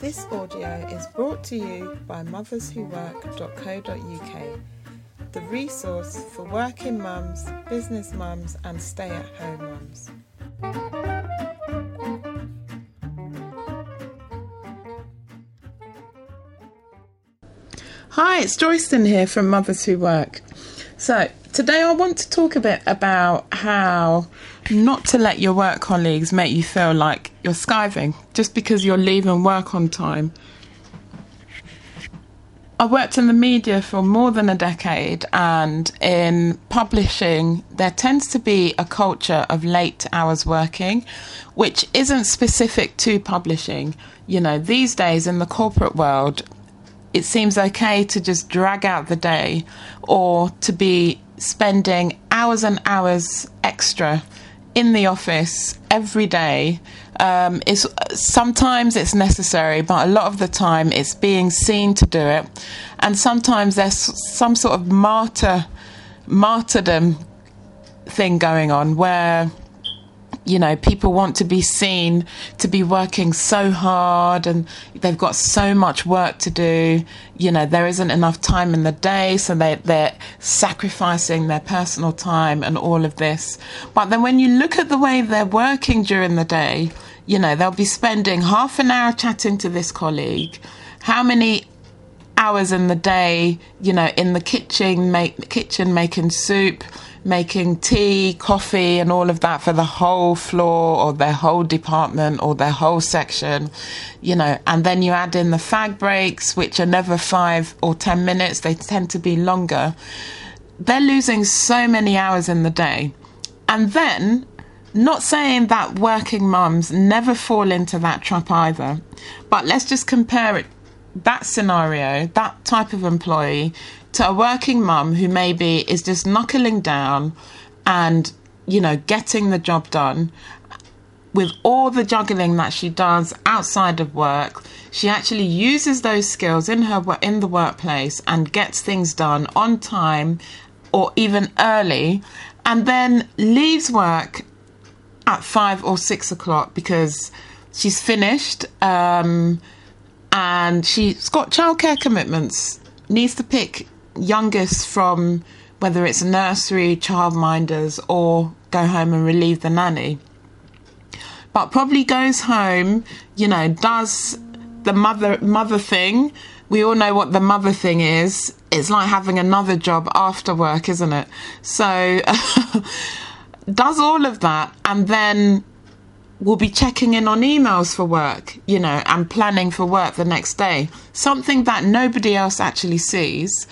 This audio is brought to you by motherswhowork.co.uk, the resource for working mums, business mums, and stay at home mums. Hi, it's Joyceton here from Mothers Who Work. So, today I want to talk a bit about how not to let your work colleagues make you feel like you're skiving just because you're leaving work on time. I worked in the media for more than a decade, and in publishing, there tends to be a culture of late hours working, which isn't specific to publishing. You know, these days in the corporate world, it seems okay to just drag out the day or to be spending hours and hours extra in the office every day. Um, it's sometimes it's necessary, but a lot of the time it's being seen to do it, and sometimes there's some sort of martyr martyrdom thing going on where you know, people want to be seen to be working so hard and they've got so much work to do. You know, there isn't enough time in the day, so they, they're sacrificing their personal time and all of this. But then when you look at the way they're working during the day, you know, they'll be spending half an hour chatting to this colleague. How many hours in the day, you know, in the kitchen, make, kitchen making soup, making tea, coffee, and all of that for the whole floor or their whole department or their whole section, you know, and then you add in the fag breaks, which are never five or ten minutes, they tend to be longer. They're losing so many hours in the day. And then, not saying that working mums never fall into that trap either, but let's just compare it that scenario, that type of employee, to a working mum who maybe is just knuckling down and, you know, getting the job done. With all the juggling that she does outside of work, she actually uses those skills in her in the workplace and gets things done on time or even early, and then leaves work at five or six o'clock because she's finished um, and she's got childcare commitments. Needs to pick youngest from whether it's nursery, childminders, or go home and relieve the nanny. But probably goes home, you know, does the mother mother thing. We all know what the mother thing is. It's like having another job after work, isn't it? So does all of that and then will be checking in on emails for work, you know, and planning for work the next day. Something that nobody else actually sees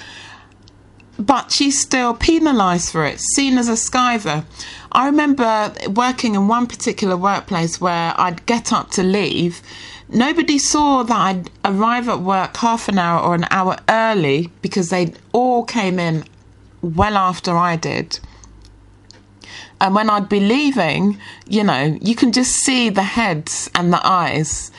but she's still penalised for it, seen as a skiver. I remember working in one particular workplace where I'd get up to leave. Nobody saw that I'd arrive at work half an hour or an hour early because they all came in well after I did. And when I'd be leaving, you know, you can just see the heads and the eyes.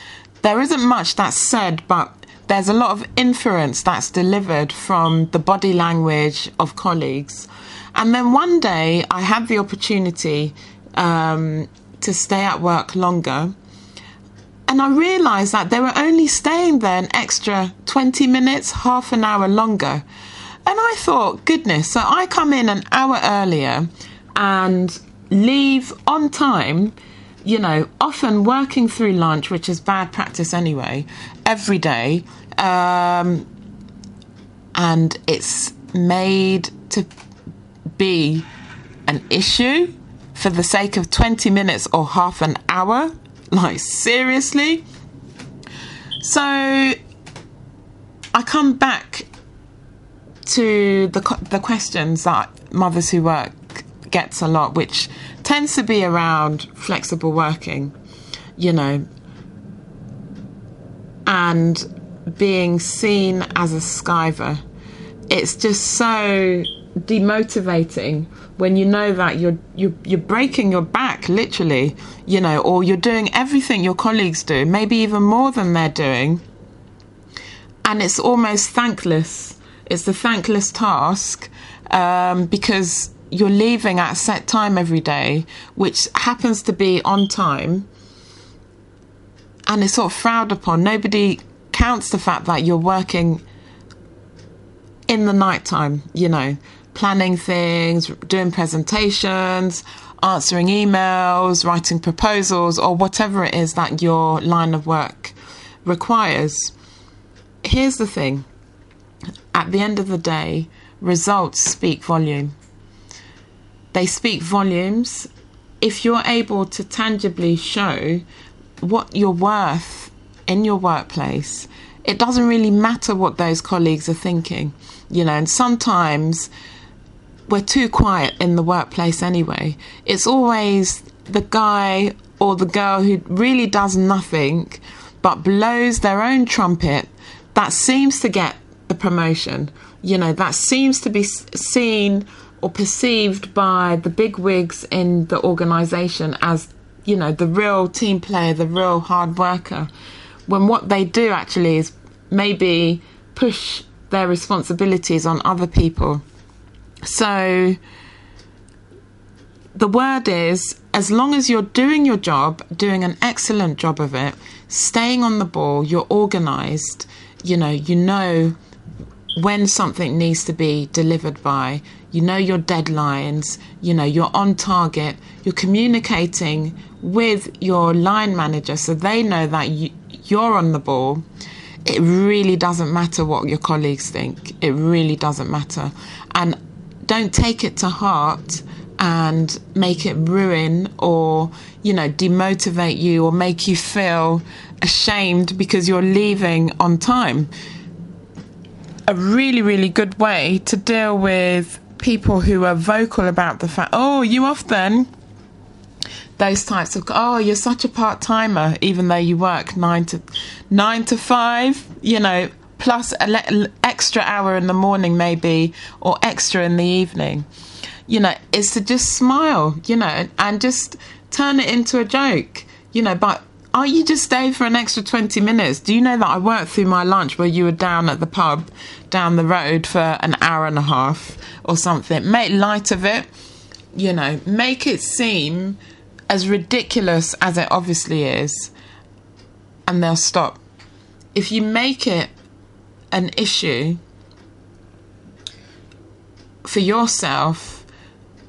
There isn't much that's said, but there's a lot of inference that's delivered from the body language of colleagues. And then one day I had the opportunity um, to stay at work longer. And I realised that they were only staying there an extra 20 minutes, half an hour longer. And I thought, goodness, so I come in an hour earlier and leave on time you know, often working through lunch, which is bad practice anyway, every day. Um, and it's made to be an issue for the sake of 20 minutes or half an hour. Like, seriously? So I come back to the, the questions that mothers who work gets a lot, which tends to be around flexible working, you know, and being seen as a skiver. It's just so demotivating when you know that you're you're you're breaking your back literally, you know, or you're doing everything your colleagues do, maybe even more than they're doing. And it's almost thankless. It's the thankless task um, because you're leaving at a set time every day, which happens to be on time, and it's sort of frowned upon. Nobody counts the fact that you're working in the nighttime, you know, planning things, doing presentations, answering emails, writing proposals, or whatever it is that your line of work requires. Here's the thing at the end of the day, results speak volume. They speak volumes if you're able to tangibly show what you're worth in your workplace. It doesn't really matter what those colleagues are thinking, you know, and sometimes we're too quiet in the workplace anyway. It's always the guy or the girl who really does nothing but blows their own trumpet that seems to get the promotion. You know, that seems to be seen or perceived by the big wigs in the organisation as, you know, the real team player, the real hard worker. When what they do actually is maybe push their responsibilities on other people. So the word is as long as you're doing your job, doing an excellent job of it, staying on the ball, you're organized, you know, you know when something needs to be delivered by, you know your deadlines, you know, you're on target, you're communicating with your line manager so they know that you, you're on the ball. It really doesn't matter what your colleagues think. It really doesn't matter. And don't take it to heart and make it ruin or you know demotivate you or make you feel ashamed because you're leaving on time a really really good way to deal with people who are vocal about the fact oh you off then? Those types of oh you're such a part-timer even though you work 9 to 9 to 5 you know plus an extra hour in the morning, maybe, or extra in the evening, you know, is to just smile, you know, and just turn it into a joke, you know, but are you just stay for an extra 20 minutes? Do you know that I worked through my lunch where you were down at the pub down the road for an hour and a half or something? Make light of it, you know, make it seem as ridiculous as it obviously is, and they'll stop. If you make it an issue for yourself,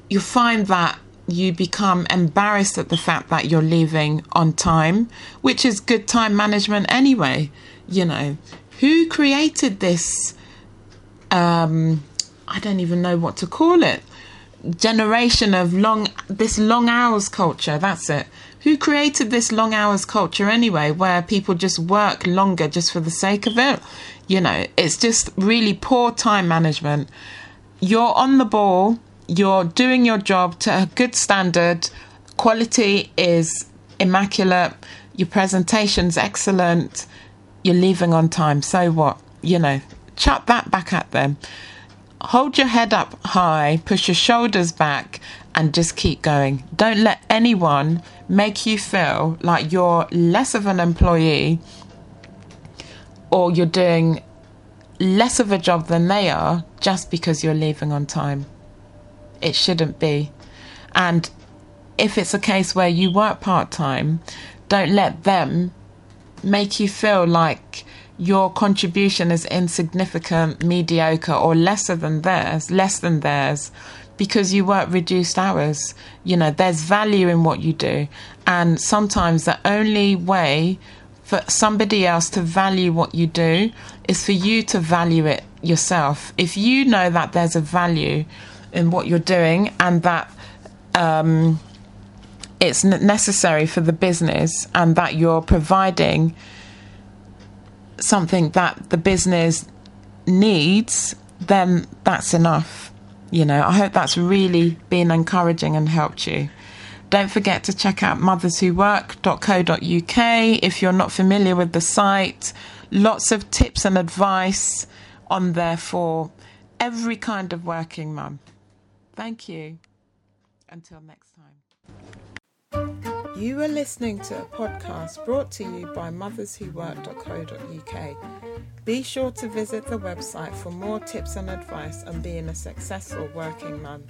you'll find that you become embarrassed at the fact that you're leaving on time, which is good time management anyway. You know, who created this? Um, I don't even know what to call it. Generation of long, this long hours culture. That's it. Who created this long hours culture anyway, where people just work longer just for the sake of it? You know, it's just really poor time management. You're on the ball, you're doing your job to a good standard, quality is immaculate, your presentation's excellent, you're leaving on time. So what? You know, chuck that back at them. Hold your head up high, push your shoulders back, and just keep going. Don't let anyone make you feel like you're less of an employee or you're doing less of a job than they are just because you're leaving on time. It shouldn't be. And if it's a case where you work part time, don't let them make you feel like your contribution is insignificant, mediocre, or lesser than theirs, less than theirs, because you work reduced hours. You know, there's value in what you do. And sometimes the only way for somebody else to value what you do is for you to value it yourself. If you know that there's a value in what you're doing and that um, it's necessary for the business and that you're providing something that the business needs, then that's enough. You know, I hope that's really been encouraging and helped you. Don't forget to check out motherswhowork.co.uk if you're not familiar with the site. Lots of tips and advice on there for every kind of working mum. Thank you. Until next time. You are listening to a podcast brought to you by motherswhowork.co.uk. Be sure to visit the website for more tips and advice on being a successful working mum.